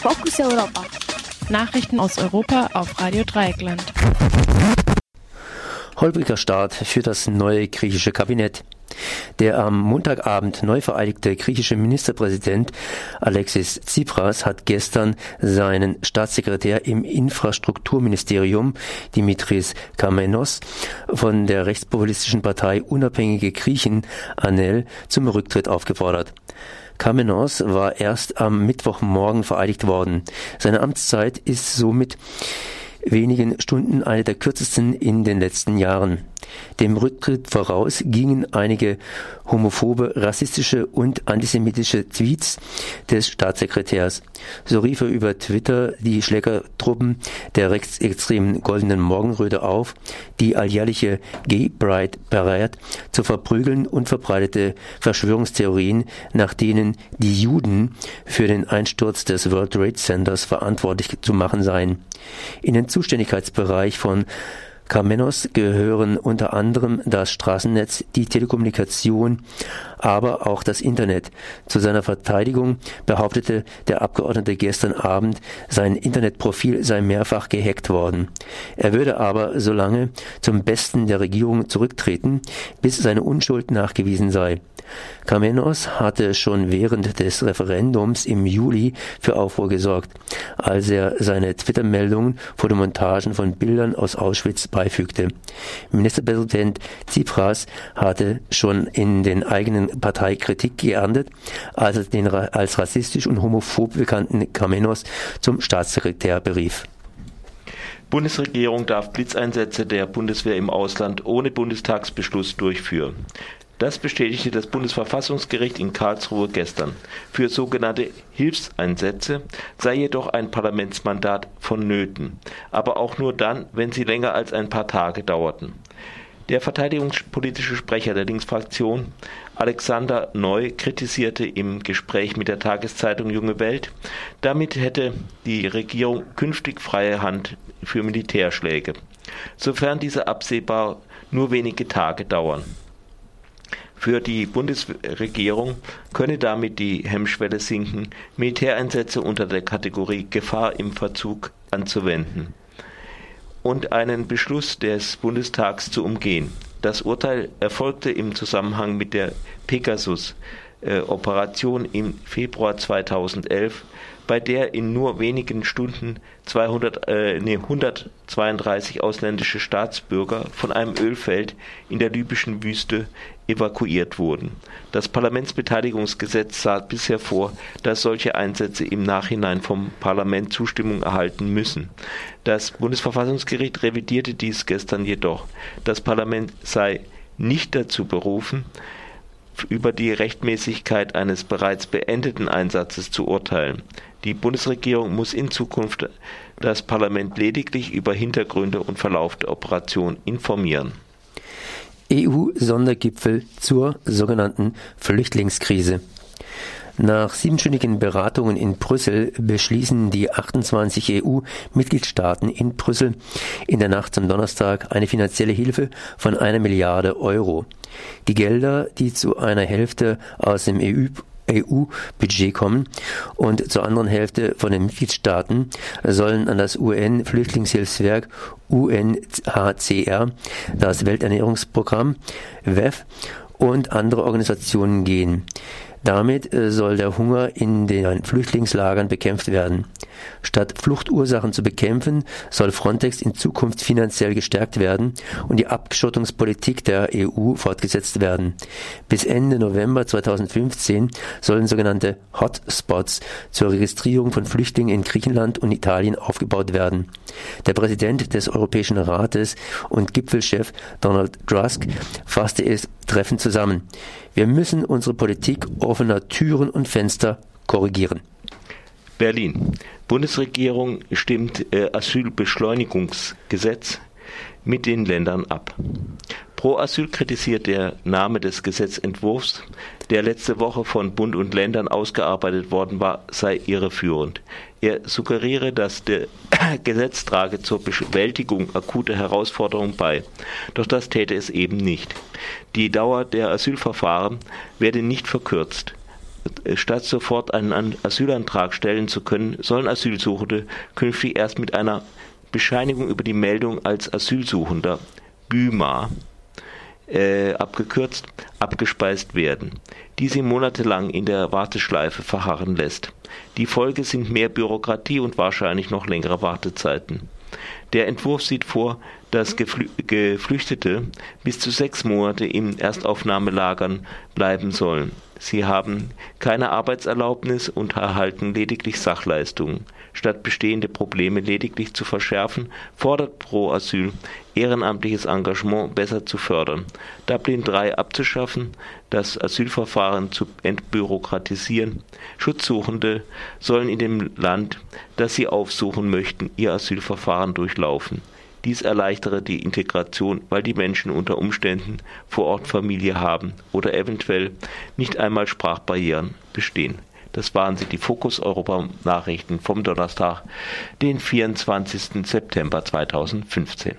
Fokus Europa. Nachrichten aus Europa auf Radio Dreieckland. Holpriger Start für das neue griechische Kabinett. Der am Montagabend neu vereidigte griechische Ministerpräsident Alexis Tsipras hat gestern seinen Staatssekretär im Infrastrukturministerium Dimitris Kamenos von der rechtspopulistischen Partei Unabhängige Griechen ANEL zum Rücktritt aufgefordert. Kamenos war erst am Mittwochmorgen vereidigt worden. Seine Amtszeit ist somit wenigen Stunden eine der kürzesten in den letzten Jahren. Dem Rücktritt voraus gingen einige homophobe, rassistische und antisemitische Tweets des Staatssekretärs. So rief er über Twitter die Schlägertruppen der rechtsextremen Goldenen Morgenröte auf, die alljährliche Gay Pride Parade zu verprügeln und verbreitete Verschwörungstheorien, nach denen die Juden für den Einsturz des World Trade Centers verantwortlich zu machen seien. In den Zuständigkeitsbereich von Kamenos gehören unter anderem das Straßennetz, die Telekommunikation, aber auch das Internet. Zu seiner Verteidigung behauptete der Abgeordnete gestern Abend, sein Internetprofil sei mehrfach gehackt worden. Er würde aber so lange zum Besten der Regierung zurücktreten, bis seine Unschuld nachgewiesen sei. Kamenos hatte schon während des Referendums im Juli für Aufruhr gesorgt, als er seine Twitter-Meldungen vor den Montagen von Bildern aus Auschwitz beifügte. Ministerpräsident Tsipras hatte schon in den eigenen Partei Kritik geerntet, als er den als rassistisch und homophob bekannten Kamenos zum Staatssekretär berief. Bundesregierung darf Blitzeinsätze der Bundeswehr im Ausland ohne Bundestagsbeschluss durchführen. Das bestätigte das Bundesverfassungsgericht in Karlsruhe gestern. Für sogenannte Hilfseinsätze sei jedoch ein Parlamentsmandat vonnöten, aber auch nur dann, wenn sie länger als ein paar Tage dauerten. Der verteidigungspolitische Sprecher der Linksfraktion, Alexander Neu, kritisierte im Gespräch mit der Tageszeitung Junge Welt, damit hätte die Regierung künftig freie Hand für Militärschläge, sofern diese absehbar nur wenige Tage dauern. Für die Bundesregierung könne damit die Hemmschwelle sinken, Militäreinsätze unter der Kategorie Gefahr im Verzug anzuwenden und einen Beschluss des Bundestags zu umgehen. Das Urteil erfolgte im Zusammenhang mit der Pegasus-Operation im Februar 2011 bei der in nur wenigen Stunden 200, äh, nee, 132 ausländische Staatsbürger von einem Ölfeld in der libyschen Wüste evakuiert wurden. Das Parlamentsbeteiligungsgesetz sah bisher vor, dass solche Einsätze im Nachhinein vom Parlament Zustimmung erhalten müssen. Das Bundesverfassungsgericht revidierte dies gestern jedoch. Das Parlament sei nicht dazu berufen, über die Rechtmäßigkeit eines bereits beendeten Einsatzes zu urteilen. Die Bundesregierung muss in Zukunft das Parlament lediglich über Hintergründe und Verlauf der Operation informieren. EU-Sondergipfel zur sogenannten Flüchtlingskrise. Nach siebenstündigen Beratungen in Brüssel beschließen die 28 EU-Mitgliedstaaten in Brüssel in der Nacht zum Donnerstag eine finanzielle Hilfe von einer Milliarde Euro. Die Gelder, die zu einer Hälfte aus dem EU EU-Budget kommen und zur anderen Hälfte von den Mitgliedstaaten sollen an das UN-Flüchtlingshilfswerk UNHCR, das Welternährungsprogramm, WEF und andere Organisationen gehen. Damit äh, soll der Hunger in den Flüchtlingslagern bekämpft werden. Statt Fluchtursachen zu bekämpfen, soll Frontex in Zukunft finanziell gestärkt werden und die Abschottungspolitik der EU fortgesetzt werden. Bis Ende November 2015 sollen sogenannte Hotspots zur Registrierung von Flüchtlingen in Griechenland und Italien aufgebaut werden. Der Präsident des Europäischen Rates und Gipfelchef Donald Tusk fasste es treffend zusammen. Wir müssen unsere Politik offener Türen und Fenster korrigieren. Berlin. Bundesregierung stimmt äh, Asylbeschleunigungsgesetz mit den Ländern ab. Pro Asyl kritisiert der Name des Gesetzentwurfs, der letzte Woche von Bund und Ländern ausgearbeitet worden war, sei irreführend. Er suggeriere, dass der Gesetz trage zur Bewältigung akuter Herausforderungen bei. Doch das täte es eben nicht. Die Dauer der Asylverfahren werde nicht verkürzt. statt sofort einen Asylantrag stellen zu können, sollen Asylsuchende künftig erst mit einer Bescheinigung über die Meldung als Asylsuchender BÜMA äh, abgekürzt, abgespeist werden, die sie monatelang in der Warteschleife verharren lässt. Die Folge sind mehr Bürokratie und wahrscheinlich noch längere Wartezeiten. Der Entwurf sieht vor, dass Geflüchtete bis zu sechs Monate in Erstaufnahmelagern bleiben sollen. Sie haben keine Arbeitserlaubnis und erhalten lediglich Sachleistungen. Statt bestehende Probleme lediglich zu verschärfen, fordert Pro Asyl ehrenamtliches Engagement besser zu fördern, Dublin III abzuschaffen, das Asylverfahren zu entbürokratisieren. Schutzsuchende sollen in dem Land, das sie aufsuchen möchten, ihr Asylverfahren durchlaufen. Dies erleichtere die Integration, weil die Menschen unter Umständen vor Ort Familie haben oder eventuell nicht einmal Sprachbarrieren bestehen. Das waren sie, die Fokus Europa Nachrichten vom Donnerstag, den 24. September 2015.